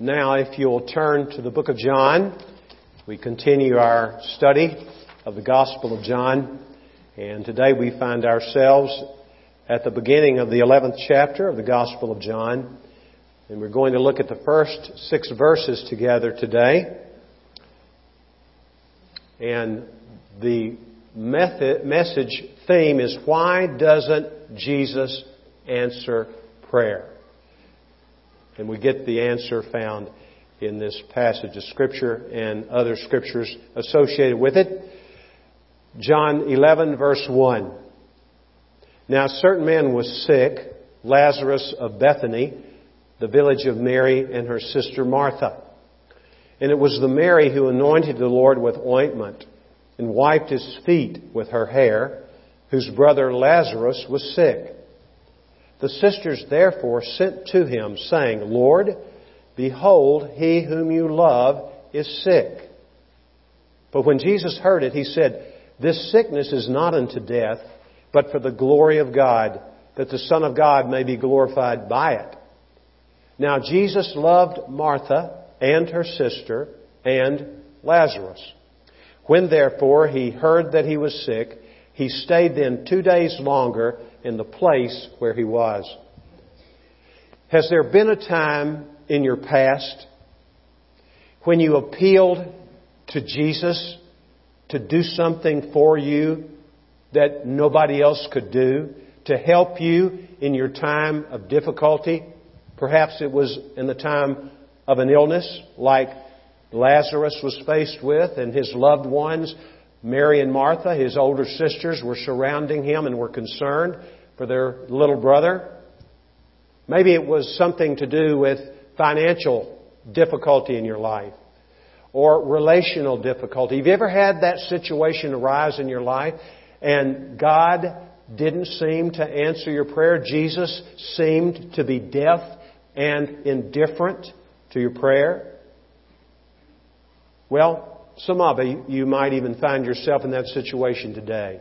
Now, if you'll turn to the book of John, we continue our study of the Gospel of John. And today we find ourselves at the beginning of the 11th chapter of the Gospel of John. And we're going to look at the first six verses together today. And the method, message theme is why doesn't Jesus answer prayer? And we get the answer found in this passage of Scripture and other scriptures associated with it. John 11 verse 1. Now a certain man was sick, Lazarus of Bethany, the village of Mary and her sister Martha. And it was the Mary who anointed the Lord with ointment and wiped his feet with her hair, whose brother Lazarus was sick. The sisters therefore sent to him, saying, Lord, behold, he whom you love is sick. But when Jesus heard it, he said, This sickness is not unto death, but for the glory of God, that the Son of God may be glorified by it. Now Jesus loved Martha and her sister and Lazarus. When therefore he heard that he was sick, he stayed then two days longer in the place where he was. Has there been a time in your past when you appealed to Jesus to do something for you that nobody else could do, to help you in your time of difficulty? Perhaps it was in the time of an illness like Lazarus was faced with and his loved ones. Mary and Martha, his older sisters, were surrounding him and were concerned for their little brother. Maybe it was something to do with financial difficulty in your life or relational difficulty. Have you ever had that situation arise in your life and God didn't seem to answer your prayer? Jesus seemed to be deaf and indifferent to your prayer? Well, some of you, might even find yourself in that situation today.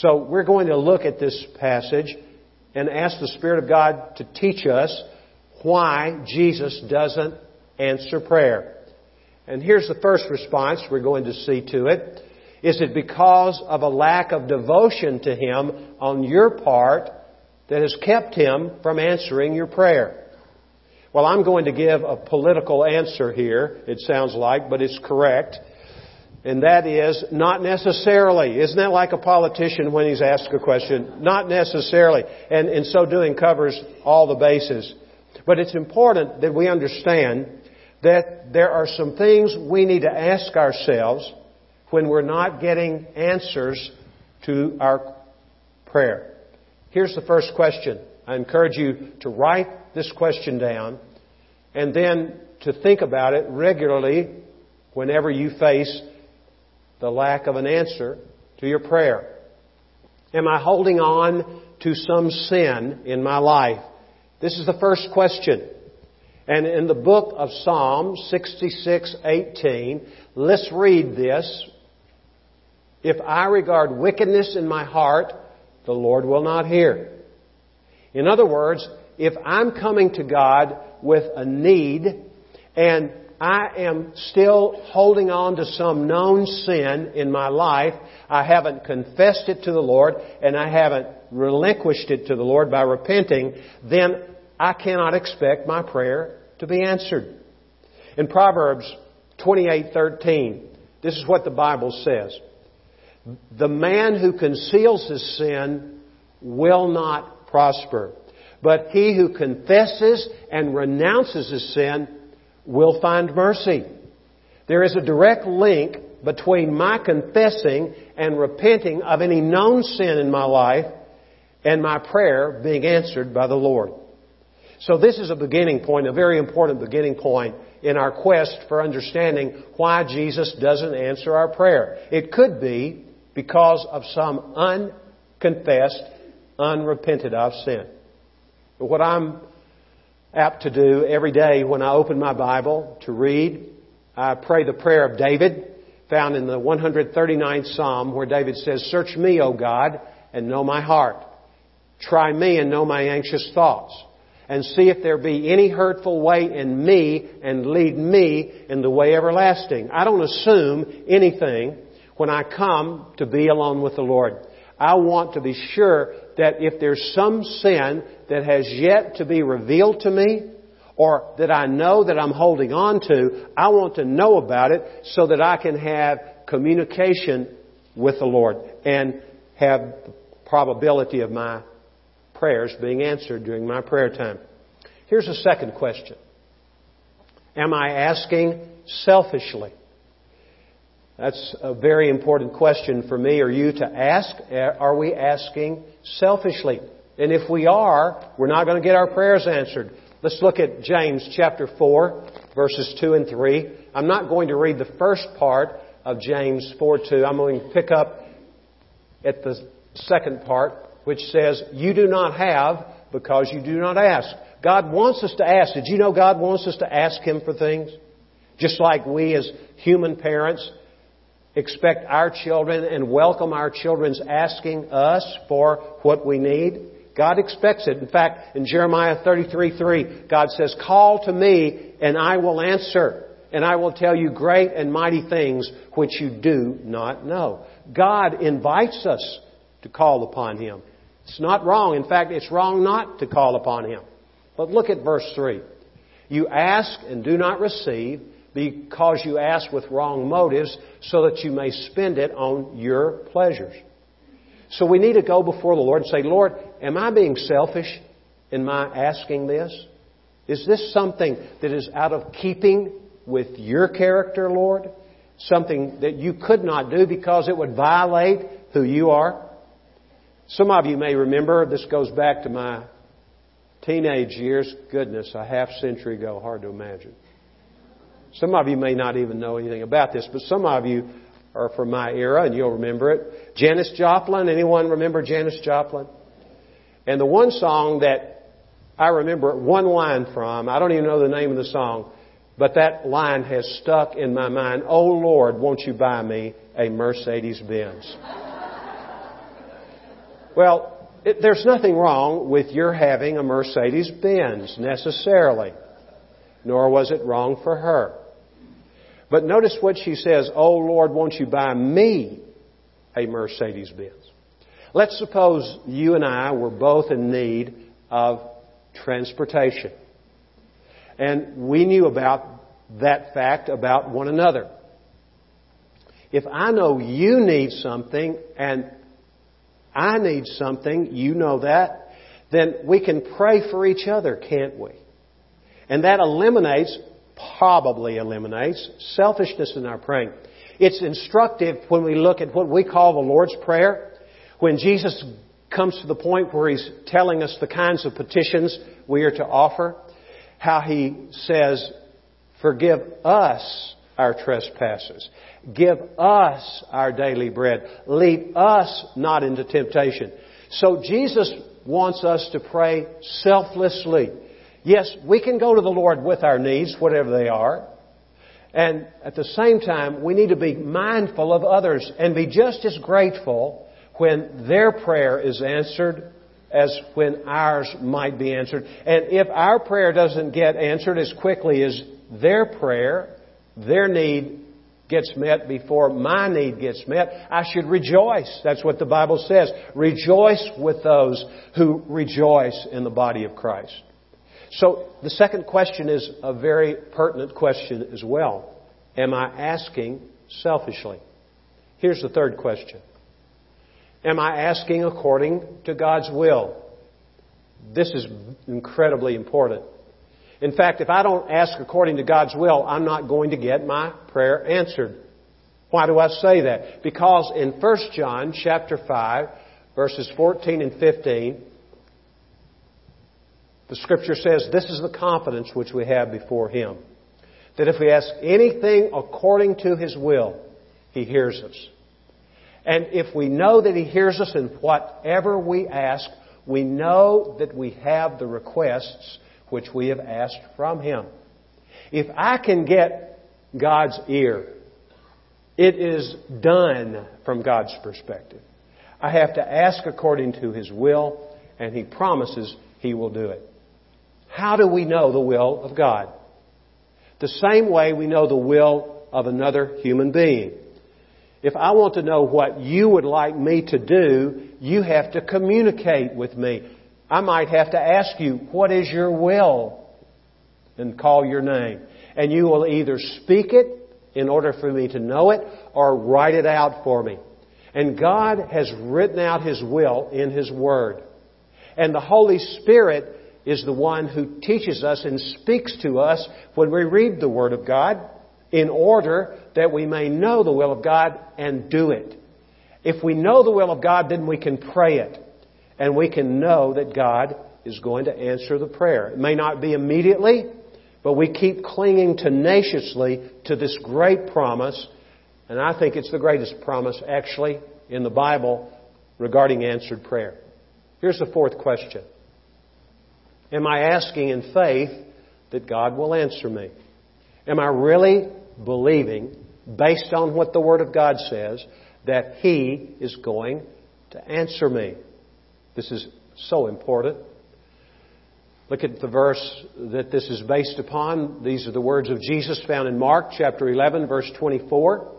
So we're going to look at this passage and ask the Spirit of God to teach us why Jesus doesn't answer prayer. And here's the first response we're going to see to it. Is it because of a lack of devotion to Him on your part that has kept Him from answering your prayer? Well, I'm going to give a political answer here, it sounds like, but it's correct. And that is not necessarily. Isn't that like a politician when he's asked a question? Not necessarily. And in so doing covers all the bases. But it's important that we understand that there are some things we need to ask ourselves when we're not getting answers to our prayer. Here's the first question. I encourage you to write this question down and then to think about it regularly whenever you face the lack of an answer to your prayer. Am I holding on to some sin in my life? This is the first question. And in the book of Psalms 66:18, let's read this. If I regard wickedness in my heart, the Lord will not hear. In other words, if I'm coming to God with a need and I am still holding on to some known sin in my life, I haven't confessed it to the Lord and I haven't relinquished it to the Lord by repenting, then I cannot expect my prayer to be answered. In Proverbs 28:13, this is what the Bible says. The man who conceals his sin will not prosper. But he who confesses and renounces his sin will find mercy. There is a direct link between my confessing and repenting of any known sin in my life and my prayer being answered by the Lord. So this is a beginning point, a very important beginning point in our quest for understanding why Jesus doesn't answer our prayer. It could be because of some unconfessed, unrepented of sin. But what I'm apt to do every day when I open my Bible to read, I pray the prayer of David found in the 139th Psalm where David says, Search me, O God, and know my heart. Try me and know my anxious thoughts. and see if there be any hurtful way in me and lead me in the way everlasting. I don't assume anything when I come to be alone with the Lord. I want to be sure that if there's some sin that has yet to be revealed to me, or that I know that I'm holding on to, I want to know about it so that I can have communication with the Lord and have the probability of my prayers being answered during my prayer time. Here's a second question. Am I asking selfishly? That's a very important question for me or you to ask. Are we asking selfishly? And if we are, we're not going to get our prayers answered. Let's look at James chapter 4, verses 2 and 3. I'm not going to read the first part of James 4 2. I'm going to pick up at the second part, which says, You do not have because you do not ask. God wants us to ask. Did you know God wants us to ask Him for things? Just like we as human parents expect our children and welcome our children's asking us for what we need. God expects it. In fact, in Jeremiah 33 3, God says, Call to me and I will answer, and I will tell you great and mighty things which you do not know. God invites us to call upon Him. It's not wrong. In fact, it's wrong not to call upon Him. But look at verse 3. You ask and do not receive because you ask with wrong motives so that you may spend it on your pleasures. So we need to go before the Lord and say, Lord, am I being selfish in my asking this? Is this something that is out of keeping with your character, Lord? Something that you could not do because it would violate who you are? Some of you may remember, this goes back to my teenage years. Goodness, a half century ago, hard to imagine. Some of you may not even know anything about this, but some of you are from my era and you'll remember it. Janis Joplin, anyone remember Janis Joplin? And the one song that I remember one line from, I don't even know the name of the song, but that line has stuck in my mind. Oh Lord, won't you buy me a Mercedes Benz? well, it, there's nothing wrong with your having a Mercedes Benz necessarily, nor was it wrong for her. But notice what she says, Oh Lord, won't you buy me a Mercedes Benz? Let's suppose you and I were both in need of transportation. And we knew about that fact about one another. If I know you need something and I need something, you know that, then we can pray for each other, can't we? And that eliminates probably eliminates selfishness in our praying. It's instructive when we look at what we call the Lord's Prayer. When Jesus comes to the point where He's telling us the kinds of petitions we are to offer, how He says, Forgive us our trespasses. Give us our daily bread. Lead us not into temptation. So Jesus wants us to pray selflessly. Yes, we can go to the Lord with our needs, whatever they are. And at the same time, we need to be mindful of others and be just as grateful when their prayer is answered as when ours might be answered. And if our prayer doesn't get answered as quickly as their prayer, their need gets met before my need gets met, I should rejoice. That's what the Bible says. Rejoice with those who rejoice in the body of Christ. So the second question is a very pertinent question as well. Am I asking selfishly? Here's the third question. Am I asking according to God's will? This is incredibly important. In fact, if I don't ask according to God's will, I'm not going to get my prayer answered. Why do I say that? Because in 1 John chapter 5, verses 14 and 15, the scripture says this is the confidence which we have before Him. That if we ask anything according to His will, He hears us. And if we know that He hears us in whatever we ask, we know that we have the requests which we have asked from Him. If I can get God's ear, it is done from God's perspective. I have to ask according to His will, and He promises He will do it. How do we know the will of God? The same way we know the will of another human being. If I want to know what you would like me to do, you have to communicate with me. I might have to ask you, what is your will? And call your name. And you will either speak it in order for me to know it or write it out for me. And God has written out His will in His Word. And the Holy Spirit is the one who teaches us and speaks to us when we read the Word of God in order that we may know the will of God and do it. If we know the will of God, then we can pray it. And we can know that God is going to answer the prayer. It may not be immediately, but we keep clinging tenaciously to this great promise and I think it's the greatest promise, actually, in the Bible regarding answered prayer. Here's the fourth question Am I asking in faith that God will answer me? Am I really believing, based on what the Word of God says, that He is going to answer me? This is so important. Look at the verse that this is based upon. These are the words of Jesus found in Mark chapter 11, verse 24.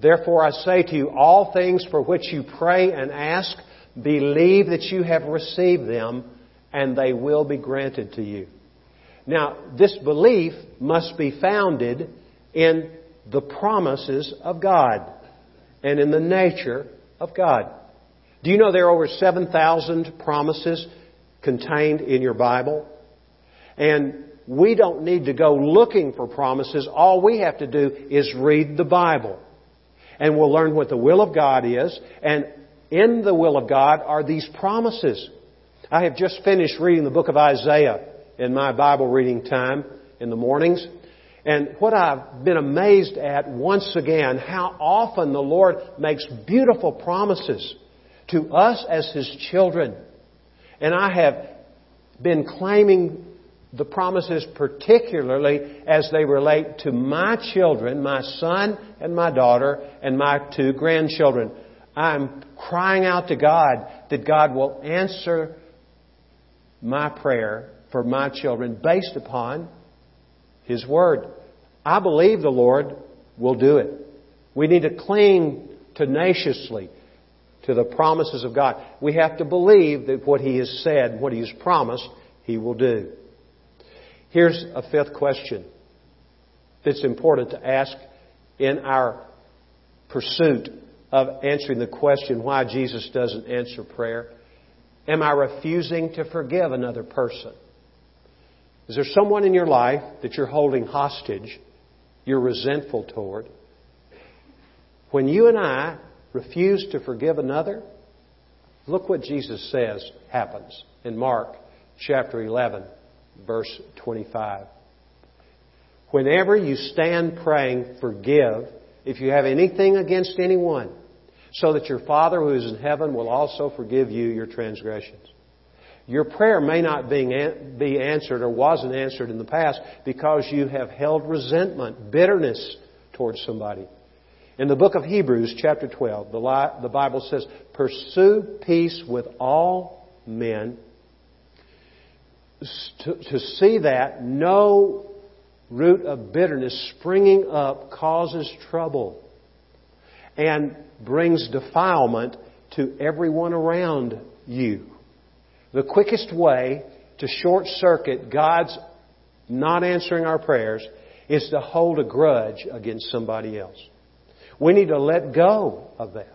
Therefore I say to you, all things for which you pray and ask, believe that you have received them, and they will be granted to you. Now, this belief must be founded in the promises of God and in the nature of God. Do you know there are over 7,000 promises contained in your Bible? And we don't need to go looking for promises. All we have to do is read the Bible and we'll learn what the will of God is. And in the will of God are these promises. I have just finished reading the book of Isaiah in my Bible reading time in the mornings. And what I've been amazed at once again, how often the Lord makes beautiful promises to us as His children. And I have been claiming the promises particularly as they relate to my children, my son and my daughter, and my two grandchildren. I'm crying out to God that God will answer my prayer for my children based upon His Word. I believe the Lord will do it. We need to cling tenaciously to the promises of God. We have to believe that what He has said, what He has promised, He will do. Here's a fifth question that's important to ask in our pursuit of answering the question why Jesus doesn't answer prayer. Am I refusing to forgive another person? Is there someone in your life that you're holding hostage, you're resentful toward? When you and I refuse to forgive another, look what Jesus says happens in Mark chapter 11 verse 25. Whenever you stand praying, forgive if you have anything against anyone, so that your Father who is in heaven will also forgive you your transgressions. Your prayer may not be answered or wasn't answered in the past because you have held resentment, bitterness towards somebody. In the book of Hebrews, chapter 12, the Bible says, Pursue peace with all men to, see that no root of bitterness springing up causes trouble and brings defilement to everyone around you. The quickest way to short circuit God's not answering our prayers is to hold a grudge against somebody else. We need to let go of that.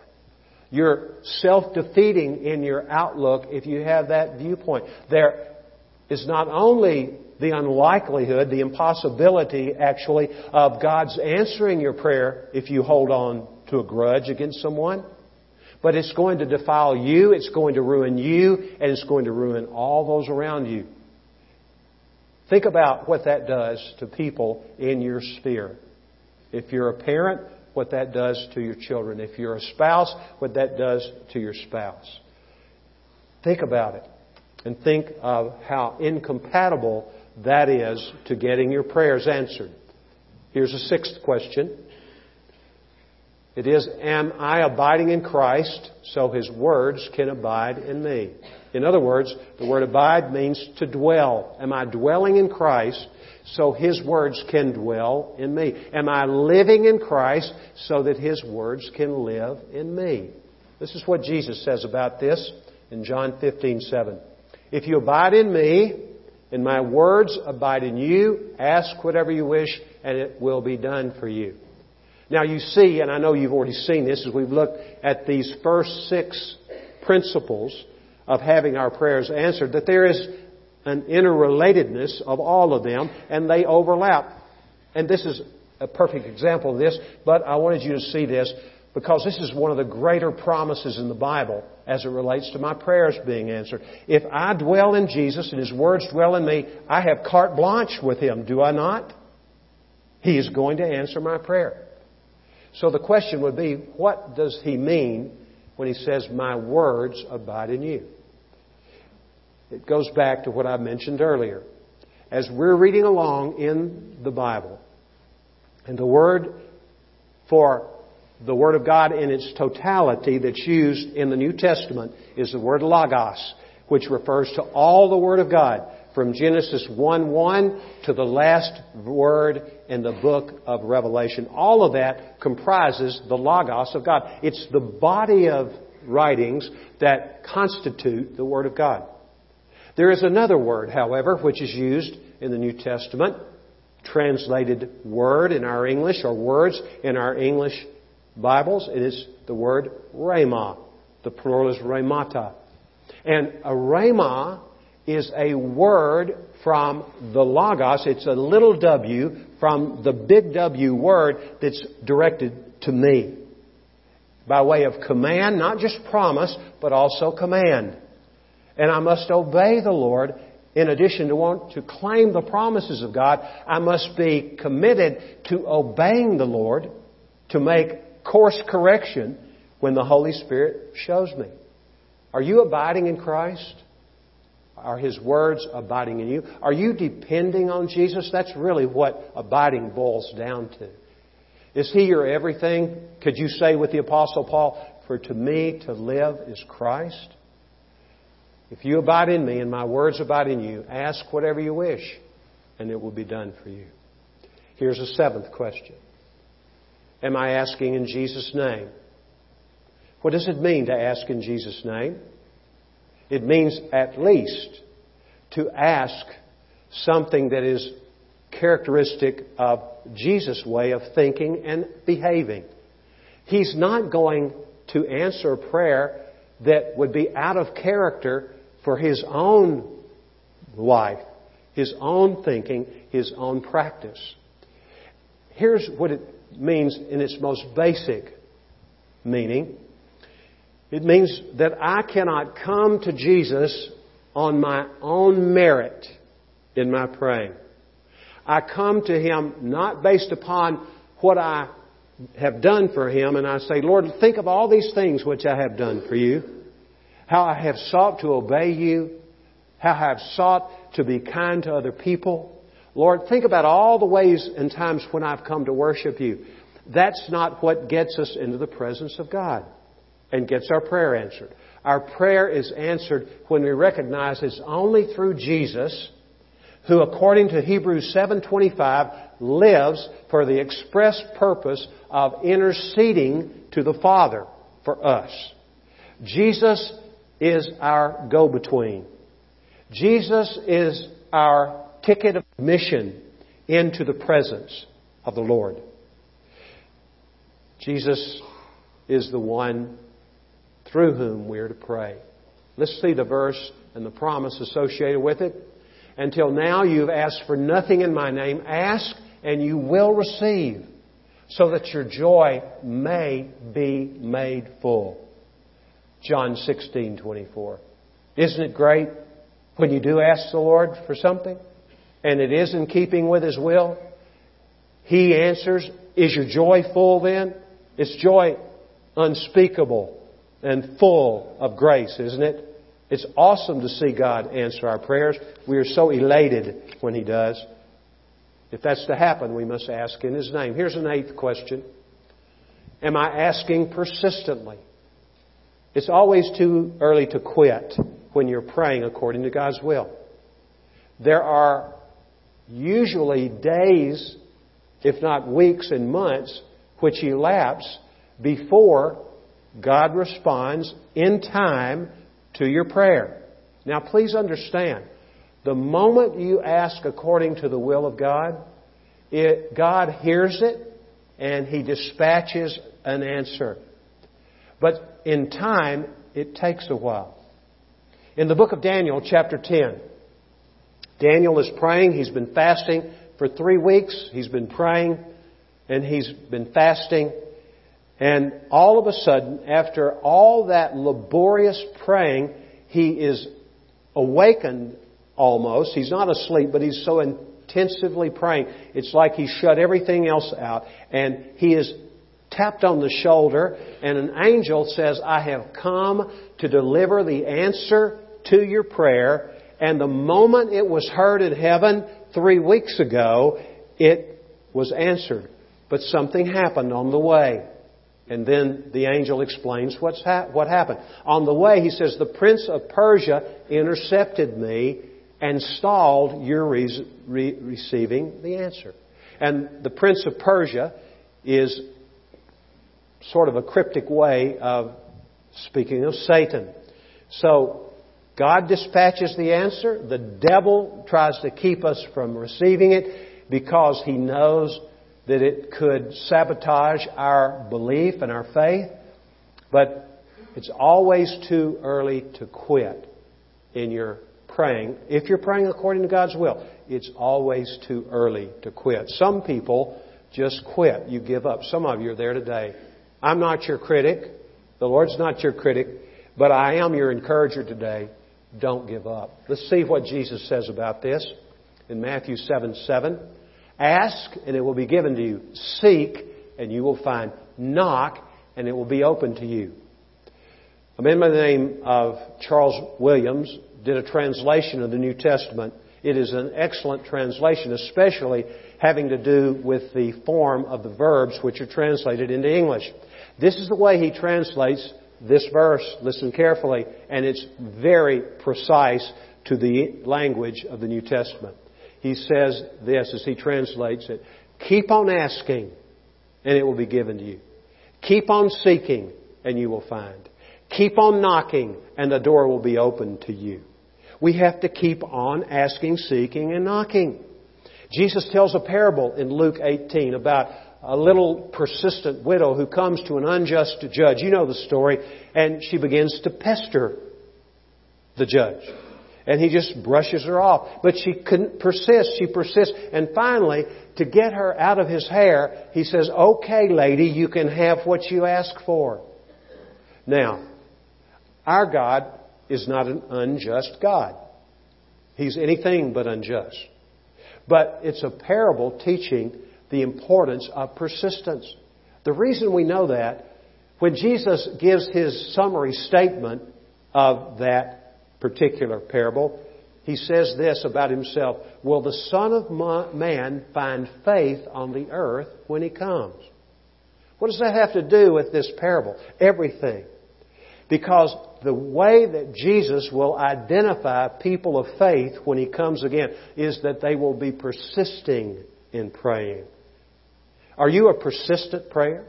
You're self-defeating in your outlook if you have that viewpoint. There, is not only the unlikelihood, the impossibility actually of God's answering your prayer if you hold on to a grudge against someone, but it's going to defile you, it's going to ruin you, and it's going to ruin all those around you. Think about what that does to people in your sphere. If you're a parent, what that does to your children. If you're a spouse, what that does to your spouse. Think about it and think of how incompatible that is to getting your prayers answered. Here's a sixth question It is, am I abiding in Christ so His words can abide in me? In other words, the word abide means to dwell. Am I dwelling in Christ so His words can dwell in me? Am I living in Christ so that His words can live in me? This is what Jesus says about this in John 15, 7. If you abide in me, and my words abide in you, ask whatever you wish, and it will be done for you. Now you see, and I know you've already seen this as we've looked at these first six principles of having our prayers answered, that there is an interrelatedness of all of them, and they overlap. And this is a perfect example of this, but I wanted you to see this because this is one of the greater promises in the Bible as it relates to my prayers being answered. If I dwell in Jesus and His words dwell in me, I have carte blanche with Him, do I not? He is going to answer my prayer. So the question would be, what does He mean when He says, My words abide in you? It goes back to what I mentioned earlier. As we're reading along in the Bible, and the word for the Word of God in its totality that's used in the New Testament is the word logos, which refers to all the Word of God, from Genesis 1 1 to the last word in the book of Revelation. All of that comprises the logos of God. It's the body of writings that constitute the Word of God. There is another word, however, which is used in the New Testament, translated word in our English or words in our English Bibles. It is the word rhema. The plural is rhemata. And a rhema is a word from the Logos. It's a little w from the big W word that's directed to me. By way of command, not just promise, but also command. And I must obey the Lord in addition to want to claim the promises of God. I must be committed to obeying the Lord to make course correction when the Holy Spirit shows me. Are you abiding in Christ? Are His words abiding in you? Are you depending on Jesus? That's really what abiding boils down to. Is He your everything? Could you say with the Apostle Paul, For to me to live is Christ? If you abide in me and my words abide in you, ask whatever you wish, and it will be done for you. Here's a seventh question Am I asking in Jesus' name? What does it mean to ask in Jesus' name? It means at least to ask something that is characteristic of Jesus' way of thinking and behaving. He's not going to answer a prayer that would be out of character for his own life, his own thinking, his own practice. Here's what it means in its most basic meaning. It means that I cannot come to Jesus on my own merit in my praying. I come to Him not based upon what I have done for Him, and I say, Lord, think of all these things which I have done for you how I have sought to obey you, how I have sought to be kind to other people. Lord, think about all the ways and times when I've come to worship you. That's not what gets us into the presence of God and gets our prayer answered. Our prayer is answered when we recognize it's only through Jesus who according to Hebrews 7:25 lives for the express purpose of interceding to the Father for us. Jesus is our go between. Jesus is our ticket of admission into the presence of the Lord. Jesus is the one through whom we are to pray. Let's see the verse and the promise associated with it. Until now you've asked for nothing in my name. Ask and you will receive so that your joy may be made full. John 16:24. Isn't it great when you do ask the Lord for something and it is in keeping with His will? He answers. Is your joy full then? It's joy unspeakable and full of grace, isn't it? It's awesome to see God answer our prayers. We are so elated when He does. If that's to happen, we must ask in His name. Here's an eighth question. Am I asking persistently? It's always too early to quit when you're praying according to God's will. There are usually days, if not weeks and months, which elapse before God responds in time to your prayer. Now, please understand, the moment you ask according to the will of God, it, God hears it and He dispatches an answer. But in time, it takes a while. In the book of Daniel, chapter 10, Daniel is praying. He's been fasting for three weeks. He's been praying and he's been fasting. And all of a sudden, after all that laborious praying, he is awakened almost. He's not asleep, but he's so intensively praying. It's like he shut everything else out. And he is tapped on the shoulder, and an angel says, I have come to deliver the answer to your prayer. And the moment it was heard in heaven three weeks ago, it was answered. But something happened on the way. And then the angel explains what's ha- what happened. On the way, he says, The prince of Persia intercepted me and stalled your re- re- receiving the answer. And the prince of Persia is sort of a cryptic way of speaking of Satan. So, God dispatches the answer. The devil tries to keep us from receiving it because he knows that it could sabotage our belief and our faith. But it's always too early to quit in your praying. If you're praying according to God's will, it's always too early to quit. Some people just quit. You give up. Some of you are there today. I'm not your critic. The Lord's not your critic. But I am your encourager today. Don't give up. Let's see what Jesus says about this in Matthew 7 7. Ask, and it will be given to you. Seek, and you will find. Knock, and it will be open to you. A man by the name of Charles Williams did a translation of the New Testament. It is an excellent translation, especially having to do with the form of the verbs which are translated into English. This is the way he translates this verse. Listen carefully, and it's very precise to the language of the New Testament. He says this as he translates it Keep on asking, and it will be given to you. Keep on seeking, and you will find. Keep on knocking, and the door will be opened to you. We have to keep on asking, seeking, and knocking. Jesus tells a parable in Luke 18 about a little persistent widow who comes to an unjust judge. You know the story. And she begins to pester the judge. And he just brushes her off. But she persists, she persists. And finally, to get her out of his hair, he says, Okay, lady, you can have what you ask for. Now, our God is not an unjust God. He's anything but unjust. But it's a parable teaching the importance of persistence. The reason we know that, when Jesus gives his summary statement of that particular parable, he says this about himself Will the Son of Man find faith on the earth when he comes? What does that have to do with this parable? Everything. Because the way that Jesus will identify people of faith when he comes again is that they will be persisting in praying. Are you a persistent prayer?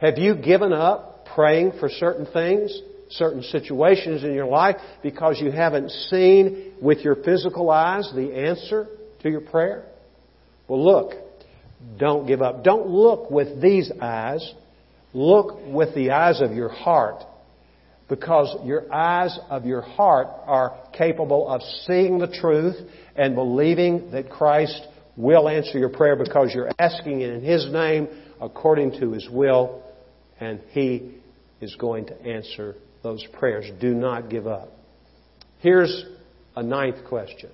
Have you given up praying for certain things, certain situations in your life because you haven't seen with your physical eyes the answer to your prayer? Well, look, don't give up. Don't look with these eyes. Look with the eyes of your heart because your eyes of your heart are capable of seeing the truth and believing that Christ will answer your prayer because you're asking it in His name according to His will, and He is going to answer those prayers. Do not give up. Here's a ninth question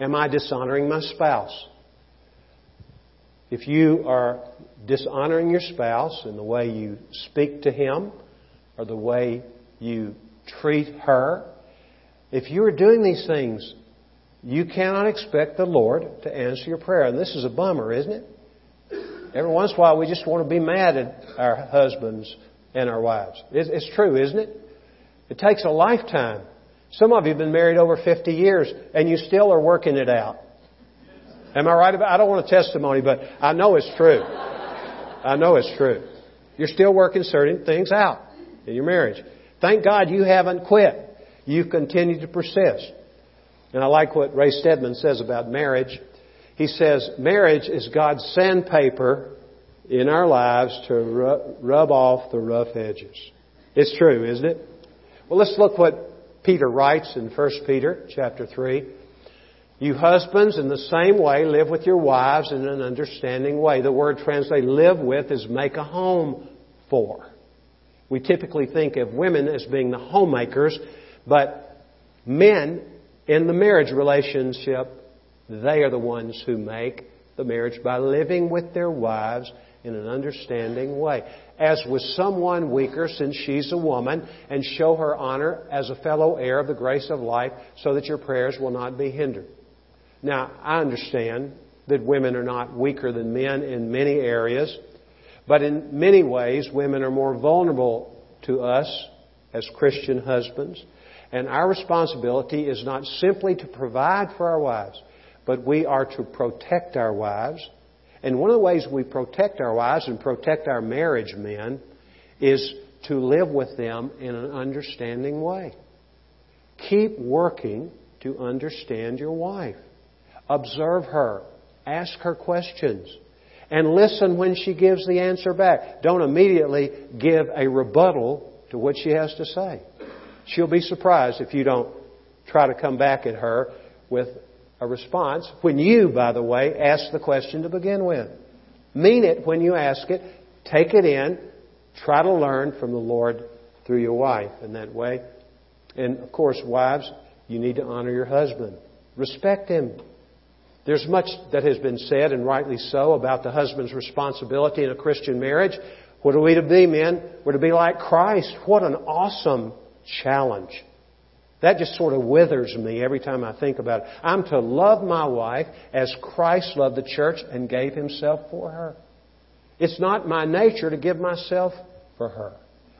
Am I dishonoring my spouse? If you are dishonoring your spouse in the way you speak to him or the way you treat her, if you are doing these things you cannot expect the Lord to answer your prayer. And this is a bummer, isn't it? Every once in a while, we just want to be mad at our husbands and our wives. It's true, isn't it? It takes a lifetime. Some of you have been married over 50 years, and you still are working it out. Am I right about? I don't want a testimony, but I know it's true. I know it's true. You're still working certain things out in your marriage. Thank God you haven't quit. You continue to persist. And I like what Ray Stedman says about marriage. He says, marriage is God's sandpaper in our lives to rub off the rough edges. It's true, isn't it? Well, let's look what Peter writes in 1 Peter chapter 3. You husbands, in the same way, live with your wives in an understanding way. The word translated live with is make a home for. We typically think of women as being the homemakers, but men in the marriage relationship, they are the ones who make the marriage by living with their wives in an understanding way. As with someone weaker, since she's a woman, and show her honor as a fellow heir of the grace of life, so that your prayers will not be hindered. Now, I understand that women are not weaker than men in many areas, but in many ways, women are more vulnerable to us as Christian husbands. And our responsibility is not simply to provide for our wives, but we are to protect our wives. And one of the ways we protect our wives and protect our marriage men is to live with them in an understanding way. Keep working to understand your wife. Observe her. Ask her questions. And listen when she gives the answer back. Don't immediately give a rebuttal to what she has to say. She'll be surprised if you don't try to come back at her with a response when you, by the way, ask the question to begin with. Mean it when you ask it. Take it in. Try to learn from the Lord through your wife in that way. And of course, wives, you need to honor your husband. Respect him. There's much that has been said, and rightly so, about the husband's responsibility in a Christian marriage. What are we to be, men? We're to be like Christ. What an awesome challenge. That just sort of withers me every time I think about it. I'm to love my wife as Christ loved the church and gave himself for her. It's not my nature to give myself for her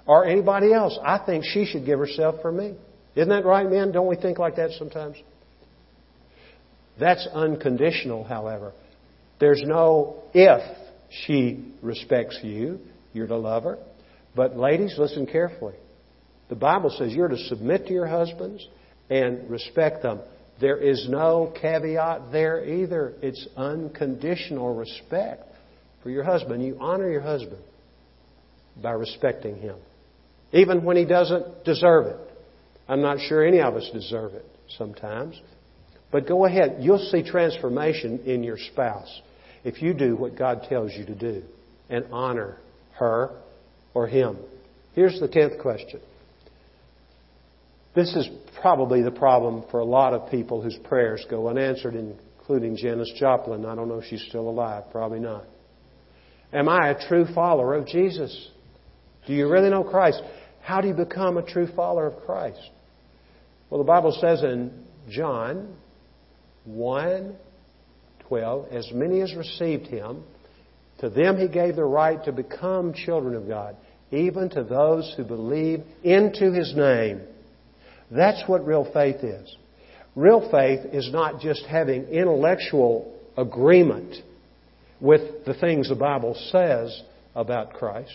or anybody else. I think she should give herself for me. Isn't that right, men? Don't we think like that sometimes? That's unconditional, however. There's no if she respects you, you're to love her. But ladies, listen carefully. The Bible says you're to submit to your husbands and respect them. There is no caveat there either. It's unconditional respect for your husband. You honor your husband by respecting him, even when he doesn't deserve it. I'm not sure any of us deserve it sometimes. But go ahead. You'll see transformation in your spouse if you do what God tells you to do and honor her or him. Here's the tenth question. This is probably the problem for a lot of people whose prayers go unanswered, including Janis Joplin. I don't know if she's still alive. Probably not. Am I a true follower of Jesus? Do you really know Christ? How do you become a true follower of Christ? Well, the Bible says in John 1 12, as many as received him, to them he gave the right to become children of God, even to those who believe into his name. That's what real faith is. Real faith is not just having intellectual agreement with the things the Bible says about Christ.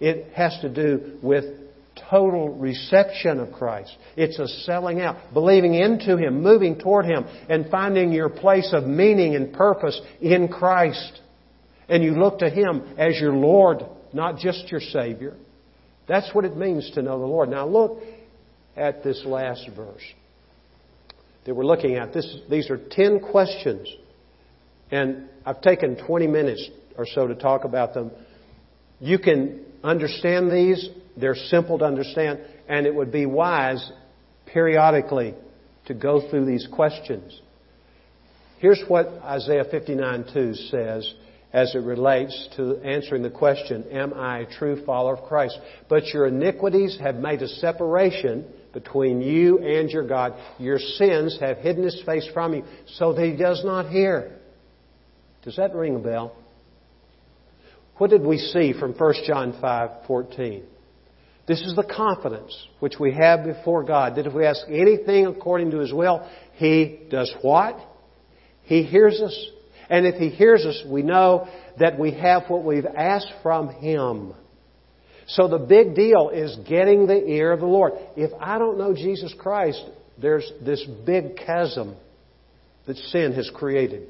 It has to do with total reception of Christ. It's a selling out, believing into Him, moving toward Him, and finding your place of meaning and purpose in Christ. And you look to Him as your Lord, not just your Savior. That's what it means to know the Lord. Now look at this last verse that we're looking at. This, these are 10 questions. And I've taken 20 minutes or so to talk about them. You can understand these they're simple to understand, and it would be wise periodically to go through these questions. Here's what Isaiah 59:2 says as it relates to answering the question, Am I a true follower of Christ? But your iniquities have made a separation between you and your God. Your sins have hidden his face from you so that he does not hear. Does that ring a bell? What did we see from 1 John 5:14? This is the confidence which we have before God that if we ask anything according to His will, He does what? He hears us. And if He hears us, we know that we have what we've asked from Him. So the big deal is getting the ear of the Lord. If I don't know Jesus Christ, there's this big chasm that sin has created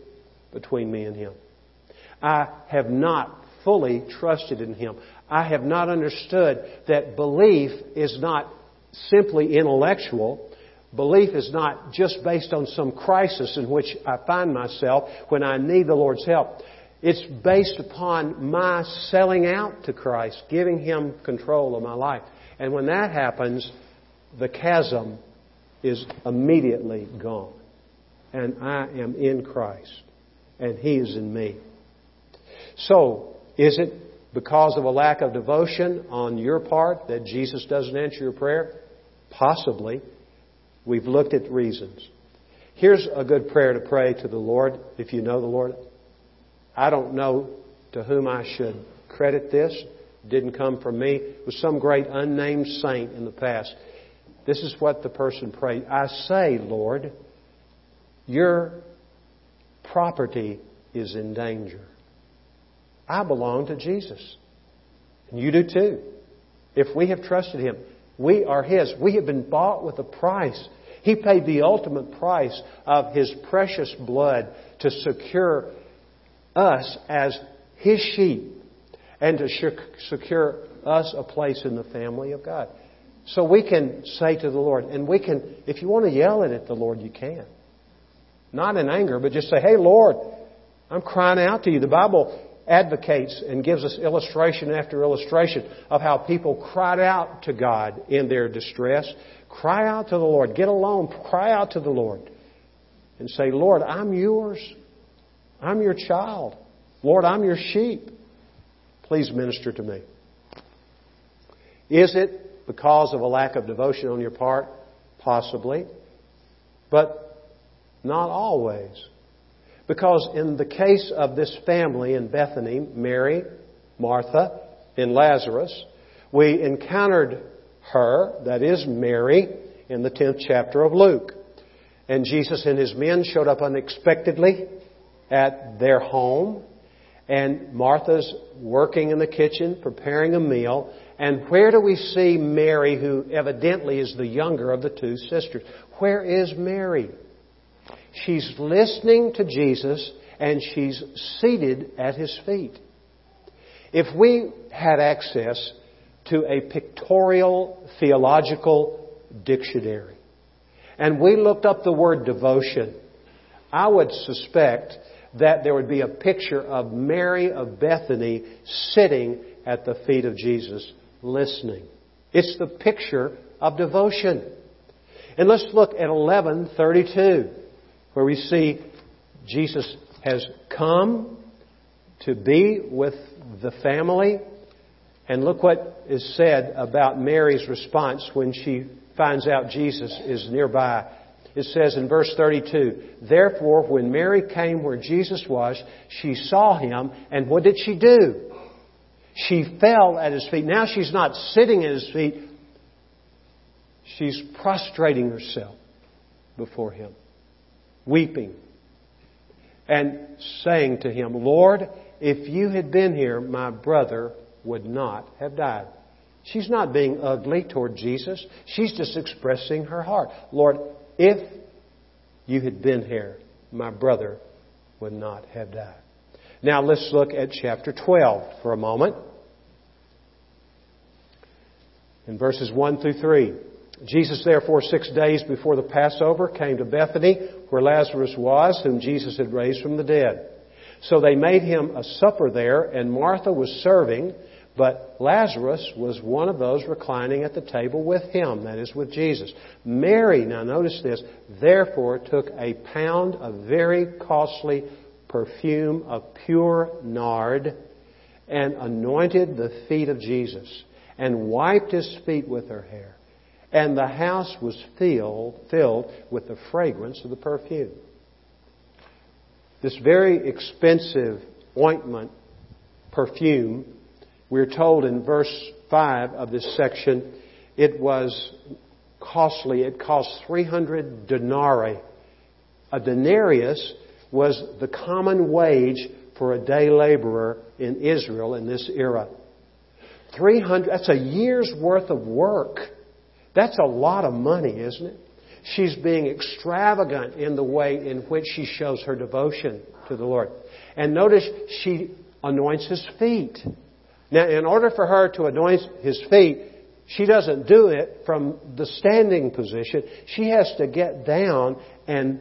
between me and Him. I have not fully trusted in Him. I have not understood that belief is not simply intellectual. Belief is not just based on some crisis in which I find myself when I need the Lord's help. It's based upon my selling out to Christ, giving Him control of my life. And when that happens, the chasm is immediately gone. And I am in Christ, and He is in me. So, is it because of a lack of devotion on your part that Jesus doesn't answer your prayer? Possibly. We've looked at reasons. Here's a good prayer to pray to the Lord if you know the Lord. I don't know to whom I should credit this. It didn't come from me. It was some great unnamed saint in the past. This is what the person prayed. I say, Lord, your property is in danger. I belong to Jesus. And you do too. If we have trusted Him, we are His. We have been bought with a price. He paid the ultimate price of His precious blood to secure us as His sheep and to secure us a place in the family of God. So we can say to the Lord, and we can, if you want to yell it at the Lord, you can. Not in anger, but just say, Hey Lord, I'm crying out to you. The Bible advocates and gives us illustration after illustration of how people cried out to God in their distress. Cry out to the Lord. Get alone. Cry out to the Lord. And say, Lord, I'm yours. I'm your child. Lord, I'm your sheep. Please minister to me. Is it because of a lack of devotion on your part? Possibly. But not always. Because in the case of this family in Bethany, Mary, Martha, and Lazarus, we encountered her, that is Mary, in the 10th chapter of Luke. And Jesus and his men showed up unexpectedly at their home. And Martha's working in the kitchen, preparing a meal. And where do we see Mary, who evidently is the younger of the two sisters? Where is Mary? She's listening to Jesus and she's seated at his feet. If we had access to a pictorial theological dictionary and we looked up the word devotion, I would suspect that there would be a picture of Mary of Bethany sitting at the feet of Jesus listening. It's the picture of devotion. And let's look at 1132 where we see Jesus has come to be with the family. And look what is said about Mary's response when she finds out Jesus is nearby. It says in verse 32, Therefore, when Mary came where Jesus was, she saw him, and what did she do? She fell at his feet. Now she's not sitting at his feet, she's prostrating herself before him weeping and saying to him, Lord, if you had been here, my brother would not have died. She's not being ugly toward Jesus. She's just expressing her heart. Lord, if you had been here, my brother would not have died. Now let's look at chapter 12 for a moment. In verses 1 through 3. Jesus, therefore, six days before the Passover, came to Bethany, where Lazarus was, whom Jesus had raised from the dead. So they made him a supper there, and Martha was serving, but Lazarus was one of those reclining at the table with him, that is, with Jesus. Mary, now notice this, therefore took a pound of very costly perfume of pure nard and anointed the feet of Jesus and wiped his feet with her hair and the house was filled, filled with the fragrance of the perfume. This very expensive ointment perfume. We're told in verse 5 of this section, it was costly. It cost 300 denarii. A denarius was the common wage for a day laborer in Israel in this era. 300, that's a year's worth of work. That's a lot of money, isn't it? She's being extravagant in the way in which she shows her devotion to the Lord. And notice she anoints his feet. Now, in order for her to anoint his feet, she doesn't do it from the standing position. She has to get down and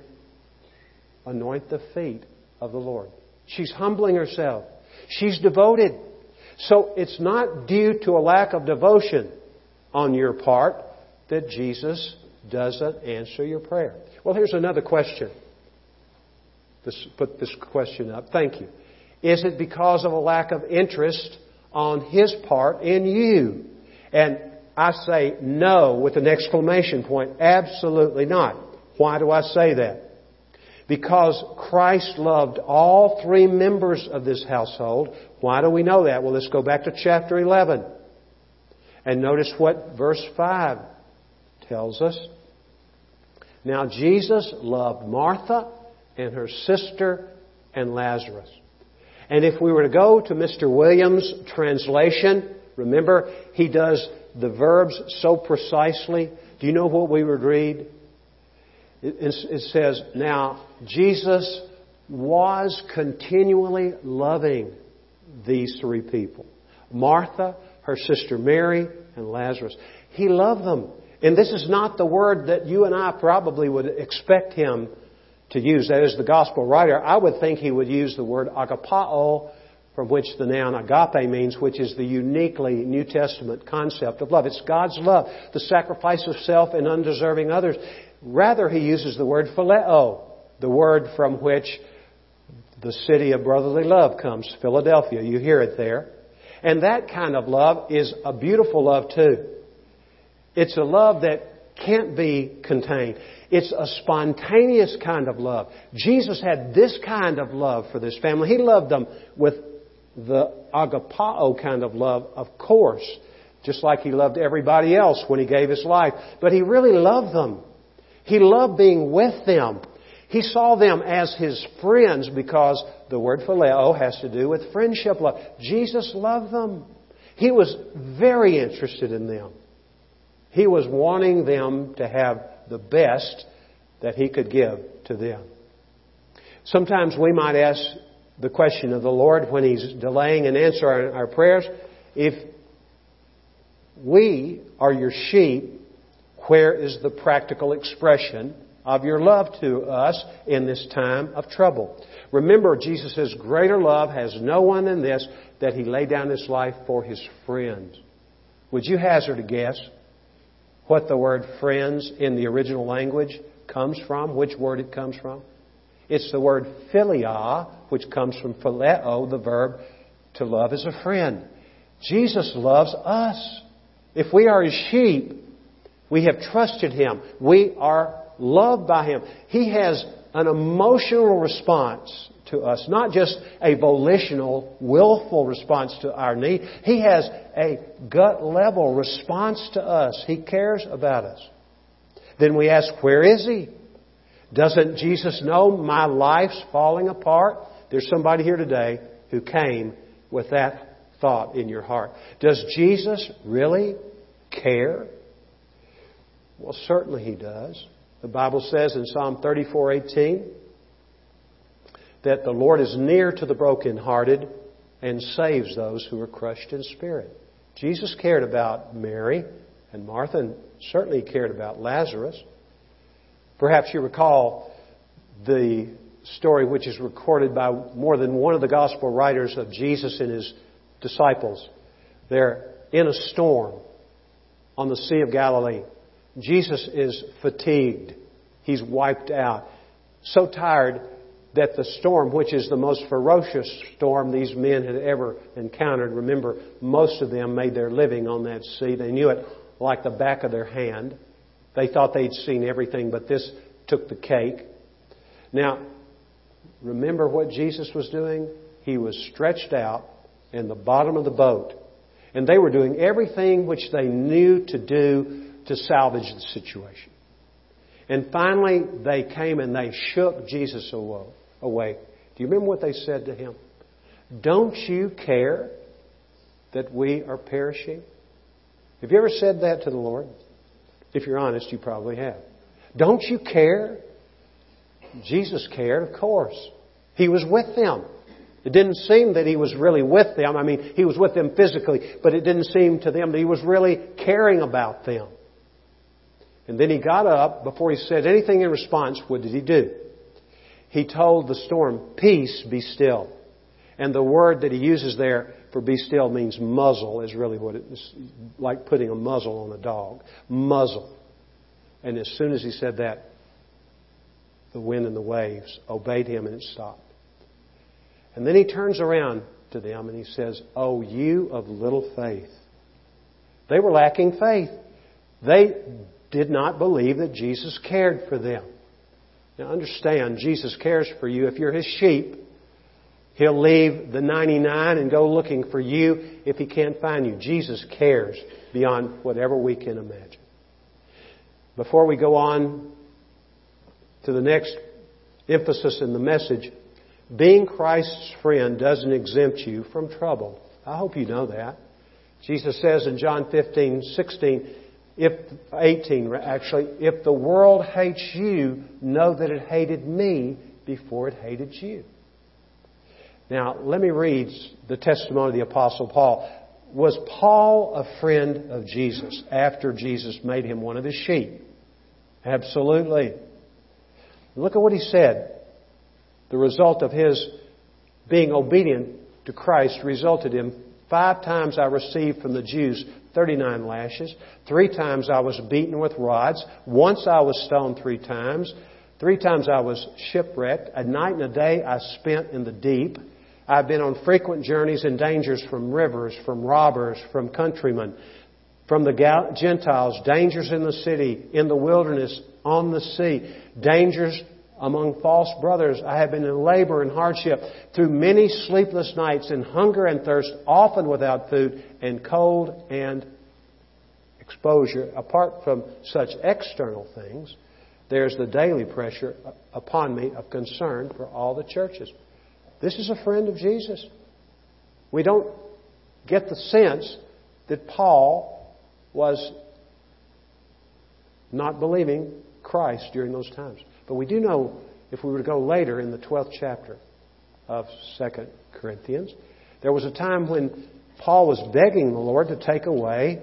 anoint the feet of the Lord. She's humbling herself. She's devoted. So it's not due to a lack of devotion on your part that Jesus doesn't answer your prayer. Well, here's another question. Let's put this question up. Thank you. Is it because of a lack of interest on His part in you? And I say no with an exclamation point. Absolutely not. Why do I say that? Because Christ loved all three members of this household. Why do we know that? Well, let's go back to chapter 11. And notice what verse 5 tells us. Now, Jesus loved Martha and her sister and Lazarus. And if we were to go to Mr. Williams' translation, remember, he does the verbs so precisely. Do you know what we would read? It, says, Now, Jesus was continually loving these three people Martha, her sister Mary, and Lazarus. He loved them. And this is not the word that you and I probably would expect him to use. That is, the gospel writer, I would think he would use the word agapao, from which the noun agape means, which is the uniquely New Testament concept of love. It's God's love, the sacrifice of self in undeserving others. Rather, he uses the word phileo, the word from which the city of brotherly love comes, Philadelphia. You hear it there. And that kind of love is a beautiful love too. It's a love that can't be contained. It's a spontaneous kind of love. Jesus had this kind of love for this family. He loved them with the agapao kind of love, of course, just like he loved everybody else when he gave his life. But he really loved them. He loved being with them. He saw them as his friends because the word phileo has to do with friendship love. Jesus loved them. He was very interested in them. He was wanting them to have the best that He could give to them. Sometimes we might ask the question of the Lord when He's delaying an answer on our prayers if we are your sheep, where is the practical expression of your love to us in this time of trouble? Remember, Jesus says, Greater love has no one than this, that He laid down His life for His friends. Would you hazard a guess? What the word friends in the original language comes from, which word it comes from. It's the word philia, which comes from phileo, the verb to love as a friend. Jesus loves us. If we are his sheep, we have trusted him. We are loved by him. He has an emotional response to us, not just a volitional, willful response to our need. He has a gut level response to us. He cares about us. Then we ask, where is He? Doesn't Jesus know my life's falling apart? There's somebody here today who came with that thought in your heart. Does Jesus really care? Well, certainly He does. The Bible says in Psalm 34:18 that the Lord is near to the brokenhearted and saves those who are crushed in spirit. Jesus cared about Mary and Martha and certainly cared about Lazarus. Perhaps you recall the story which is recorded by more than one of the gospel writers of Jesus and his disciples. They're in a storm on the Sea of Galilee. Jesus is fatigued. He's wiped out. So tired that the storm, which is the most ferocious storm these men had ever encountered, remember, most of them made their living on that sea. They knew it like the back of their hand. They thought they'd seen everything, but this took the cake. Now, remember what Jesus was doing? He was stretched out in the bottom of the boat. And they were doing everything which they knew to do to salvage the situation. And finally, they came and they shook Jesus away. Do you remember what they said to him? Don't you care that we are perishing? Have you ever said that to the Lord? If you're honest, you probably have. Don't you care? Jesus cared, of course. He was with them. It didn't seem that he was really with them. I mean, he was with them physically, but it didn't seem to them that he was really caring about them. And then he got up. Before he said anything in response, what did he do? He told the storm, Peace, be still. And the word that he uses there for be still means muzzle, is really what it is like putting a muzzle on a dog. Muzzle. And as soon as he said that, the wind and the waves obeyed him and it stopped. And then he turns around to them and he says, Oh, you of little faith. They were lacking faith. They did not believe that Jesus cared for them. Now understand, Jesus cares for you. If you're his sheep, he'll leave the 99 and go looking for you if he can't find you. Jesus cares beyond whatever we can imagine. Before we go on to the next emphasis in the message, being Christ's friend doesn't exempt you from trouble. I hope you know that. Jesus says in John 15, 16, if 18 actually, if the world hates you, know that it hated me before it hated you. Now, let me read the testimony of the Apostle Paul. Was Paul a friend of Jesus after Jesus made him one of his sheep? Absolutely. Look at what he said. The result of his being obedient to Christ resulted in five times I received from the Jews 39 lashes. Three times I was beaten with rods. Once I was stoned three times. Three times I was shipwrecked. A night and a day I spent in the deep. I've been on frequent journeys and dangers from rivers, from robbers, from countrymen, from the Gentiles, dangers in the city, in the wilderness, on the sea, dangers among false brothers. I have been in labor and hardship through many sleepless nights in hunger and thirst, often without food, and cold and exposure. Apart from such external things, there's the daily pressure upon me of concern for all the churches. This is a friend of Jesus. We don't get the sense that Paul was not believing Christ during those times. But we do know, if we were to go later in the 12th chapter of 2 Corinthians, there was a time when Paul was begging the Lord to take away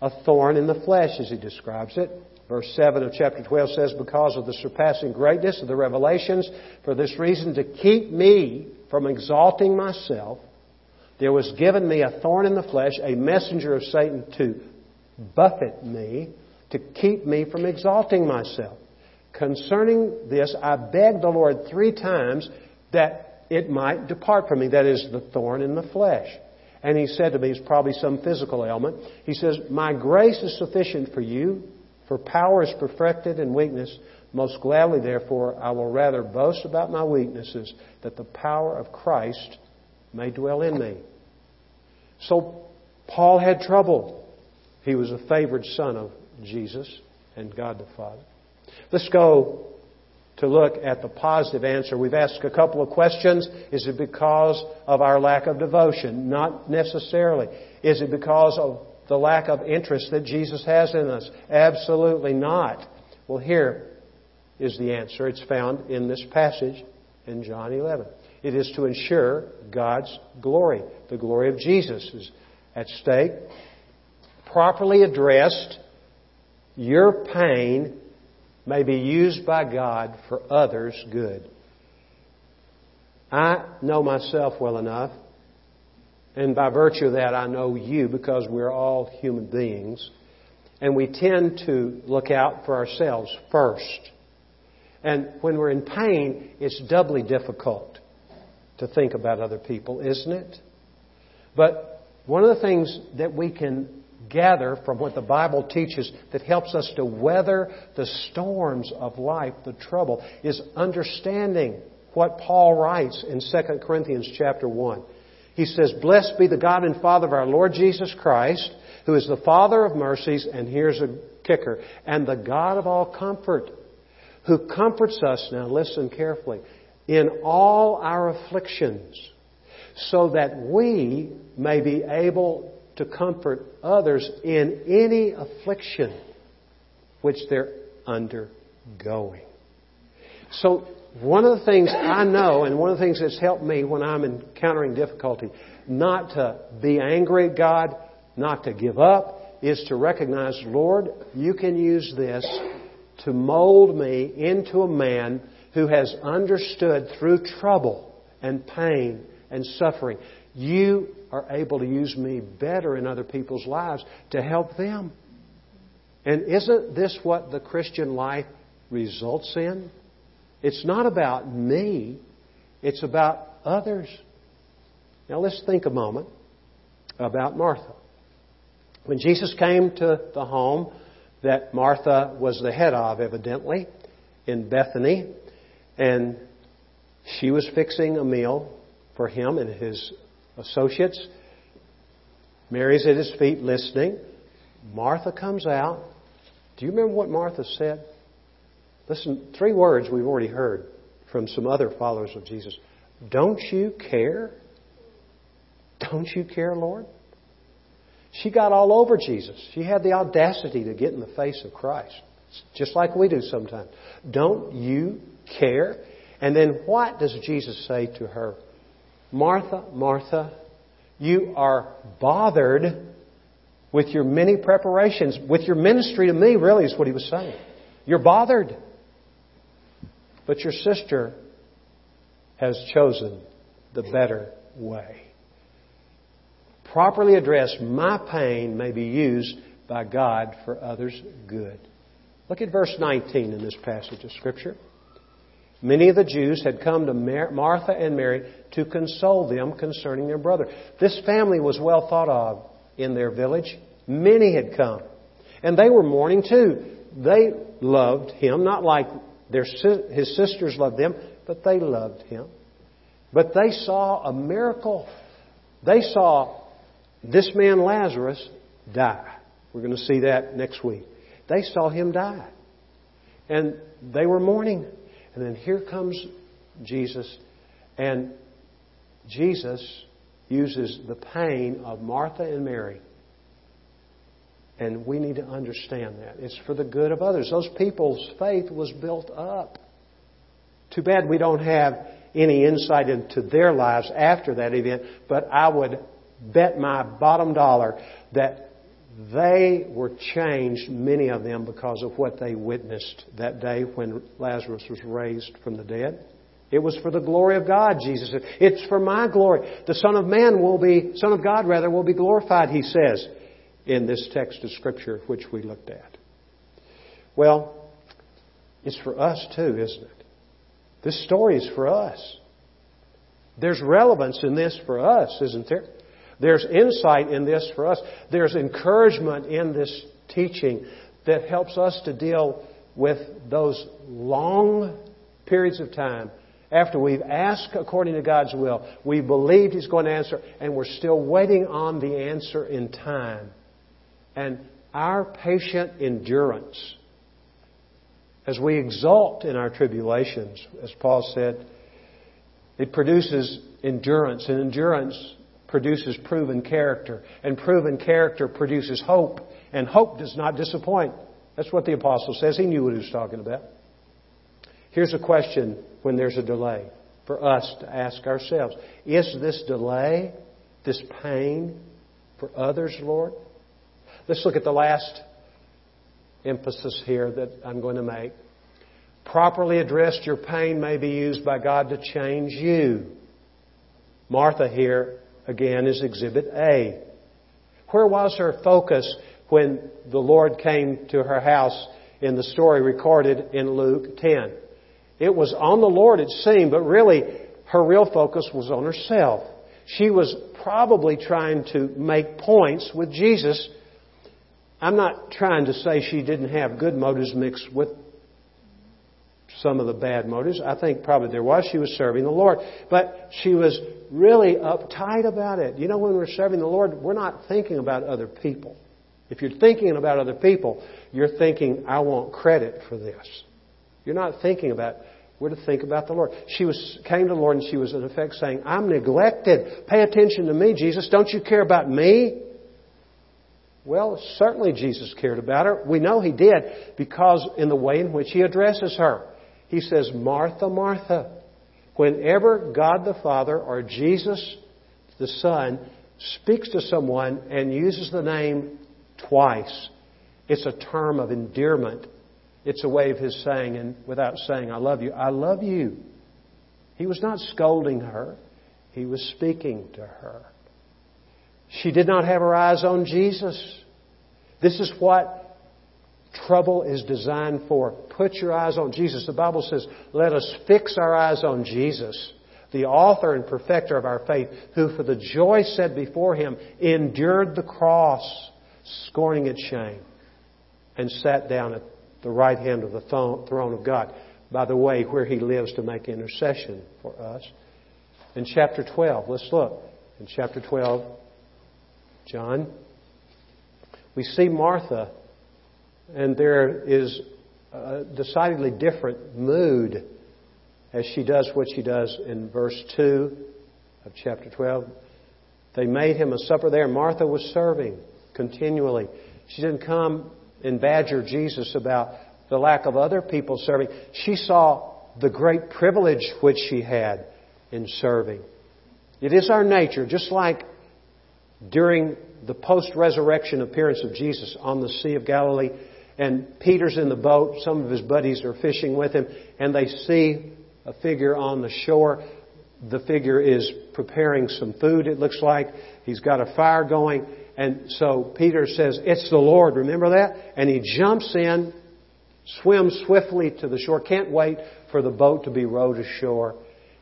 a thorn in the flesh, as he describes it. Verse 7 of chapter 12 says, Because of the surpassing greatness of the revelations, for this reason, to keep me from exalting myself, there was given me a thorn in the flesh, a messenger of Satan to buffet me, to keep me from exalting myself. Concerning this, I begged the Lord three times that it might depart from me. That is the thorn in the flesh. And he said to me, it's probably some physical ailment. He says, My grace is sufficient for you, for power is perfected in weakness. Most gladly, therefore, I will rather boast about my weaknesses, that the power of Christ may dwell in me. So, Paul had trouble. He was a favored son of Jesus and God the Father. Let's go to look at the positive answer. We've asked a couple of questions. Is it because of our lack of devotion? Not necessarily. Is it because of the lack of interest that Jesus has in us? Absolutely not. Well, here is the answer. It's found in this passage in John 11. It is to ensure God's glory. The glory of Jesus is at stake. Properly addressed, your pain may be used by God for others' good. I know myself well enough, and by virtue of that, I know you because we're all human beings, and we tend to look out for ourselves first. And when we're in pain, it's doubly difficult to think about other people, isn't it? But one of the things that we can gather from what the Bible teaches that helps us to weather the storms of life, the trouble, is understanding what Paul writes in 2 Corinthians chapter 1. He says, Blessed be the God and Father of our Lord Jesus Christ, who is the Father of mercies, and here's a kicker, and the God of all comfort, who comforts us, now listen carefully, in all our afflictions, so that we may be able to comfort others in any affliction which they're undergoing. So, one of the things I know, and one of the things that's helped me when I'm encountering difficulty, not to be angry at God, not to give up, is to recognize, Lord, you can use this to mold me into a man who has understood through trouble and pain and suffering. You are able to use me better in other people's lives to help them. And isn't this what the Christian life results in? It's not about me, it's about others. Now let's think a moment about Martha. When Jesus came to the home that Martha was the head of, evidently, in Bethany, and she was fixing a meal for him and his associates. Mary's at his feet listening. Martha comes out. Do you remember what Martha said? Listen, three words we've already heard from some other followers of Jesus. Don't you care? Don't you care, Lord? She got all over Jesus. She had the audacity to get in the face of Christ, just like we do sometimes. Don't you care? And then what does Jesus say to her? Martha, Martha, you are bothered with your many preparations, with your ministry to me, really, is what he was saying. You're bothered. But your sister has chosen the better way. Properly addressed, my pain may be used by God for others' good. Look at verse 19 in this passage of Scripture. Many of the Jews had come to Martha and Mary to console them concerning their brother. This family was well thought of in their village. Many had come. And they were mourning too. They loved him, not like their, his sisters loved them, but they loved him. But they saw a miracle. They saw this man Lazarus die. We're going to see that next week. They saw him die. And they were mourning. And then here comes Jesus, and Jesus uses the pain of Martha and Mary. And we need to understand that. It's for the good of others. Those people's faith was built up. Too bad we don't have any insight into their lives after that event, but I would bet my bottom dollar that they were changed, many of them, because of what they witnessed that day when Lazarus was raised from the dead. It was for the glory of God, Jesus said. It's for my glory. The Son of Man will be, Son of God rather, will be glorified, he says in this text of Scripture which we looked at. Well, it's for us too, isn't it? This story is for us. There's relevance in this for us, isn't there? There's insight in this for us. There's encouragement in this teaching that helps us to deal with those long periods of time after we've asked according to God's will, we believed He's going to answer, and we're still waiting on the answer in time. And our patient endurance, as we exult in our tribulations, as Paul said, it produces endurance, and endurance produces proven character, and proven character produces hope, and hope does not disappoint. That's what the apostle says. He knew what he was talking about. Here's a question when there's a delay for us to ask ourselves Is this delay, this pain, for others, Lord? Let's look at the last emphasis here that I'm going to make. Properly addressed, your pain may be used by God to change you. Martha here again is exhibit A. Where was her focus when the Lord came to her house in the story recorded in Luke 10? It was on the Lord, it seemed, but really her real focus was on herself. She was probably trying to make points with Jesus. I'm not trying to say she didn't have good motives mixed with some of the bad motives. I think probably there was. She was serving the Lord. But she was really uptight about it. You know, when we're serving the Lord, we're not thinking about other people. If you're thinking about other people, you're thinking, I want credit for this. You're not thinking about, we're to think about the Lord. She was, came to the Lord and she was in effect saying, I'm neglected. Pay attention to me, Jesus. Don't you care about me? Well, certainly Jesus cared about her. We know he did because in the way in which he addresses her. He says, Martha, Martha. Whenever God the Father or Jesus the Son speaks to someone and uses the name twice, it's a term of endearment. It's a way of his saying, and without saying, I love you, I love you. He was not scolding her, he was speaking to her. She did not have her eyes on Jesus. This is what trouble is designed for. Put your eyes on Jesus. The Bible says, let us fix our eyes on Jesus, the author and perfecter of our faith, who for the joy set before him endured the cross, scorning its shame, and sat down at the right hand of the throne of God. By the way, where he lives to make intercession for us. In chapter 12, let's look. In chapter 12, John, we see Martha and there is a decidedly different mood as she does what she does in verse 2 of chapter 12. They made him a supper there. Martha was serving continually. She didn't come and badger Jesus about the lack of other people serving. She saw the great privilege which she had in serving. It is our nature, just like during the post resurrection appearance of Jesus on the Sea of Galilee, and Peter's in the boat. Some of his buddies are fishing with him, and they see a figure on the shore. The figure is preparing some food, it looks like. He's got a fire going. And so Peter says, It's the Lord. Remember that? And he jumps in, swims swiftly to the shore, can't wait for the boat to be rowed ashore.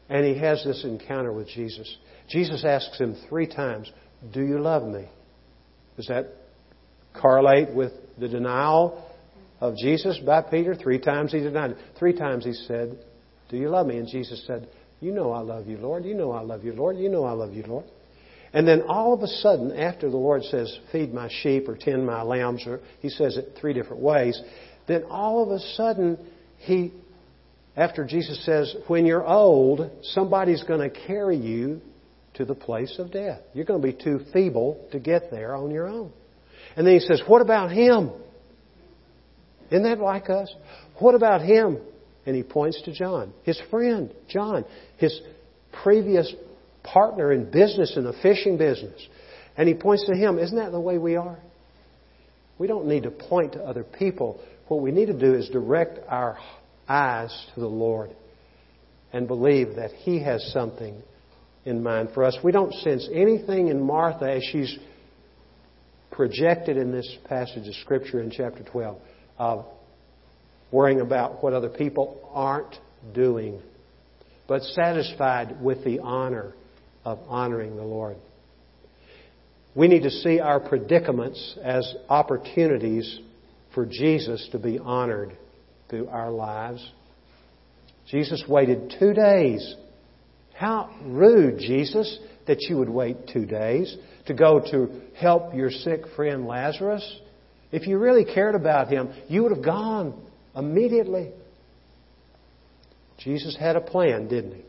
And he has this encounter with Jesus. Jesus asks him three times, Do you love me? Does that correlate with the denial of Jesus by Peter. Three times he denied. Three times he said, Do you love me? And Jesus said, You know I love you, Lord. You know I love you, Lord. You know I love you, Lord. And then all of a sudden, after the Lord says, Feed my sheep or tend my lambs, or he says it three different ways, then all of a sudden, he, after Jesus says, When you're old, somebody's going to carry you to the place of death. You're going to be too feeble to get there on your own. And then he says, What about him? Isn't that like us? What about him? And he points to John, his friend, John, his previous partner in business, in the fishing business. And he points to him. Isn't that the way we are? We don't need to point to other people. What we need to do is direct our eyes to the Lord and believe that He has something in mind for us. We don't sense anything in Martha as she's projected in this passage of Scripture in chapter 12 of worrying about what other people aren't doing, but satisfied with the honor of honoring the Lord. We need to see our predicaments as opportunities for Jesus to be honored through our lives. Jesus waited two days. How rude, Jesus, that you would wait two days to go to help your sick friend Lazarus. If you really cared about him, you would have gone immediately. Jesus had a plan, didn't he?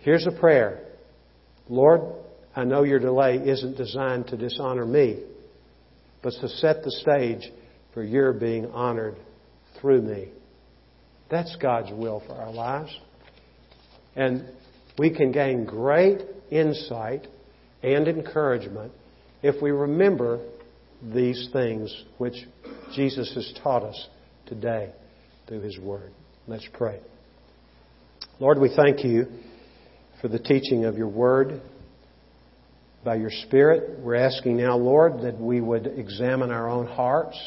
Here's a prayer Lord, I know your delay isn't designed to dishonor me, but to set the stage for your being honored through me. That's God's will for our lives. And we can gain great insight and encouragement if we remember these things which Jesus has taught us today through His Word. Let's pray. Lord, we thank you for the teaching of your Word by your Spirit. We're asking now, Lord, that we would examine our own hearts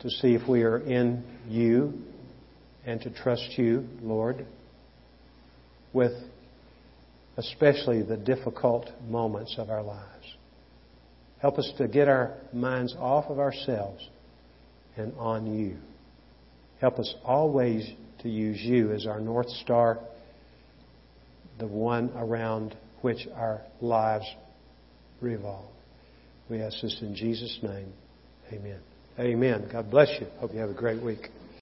to see if we are in you and to trust you, Lord, with especially the difficult moments of our lives. Help us to get our minds off of ourselves and on you. Help us always to use you as our North Star, the one around which our lives revolve. We ask this in Jesus' name. Amen. Amen. God bless you. Hope you have a great week.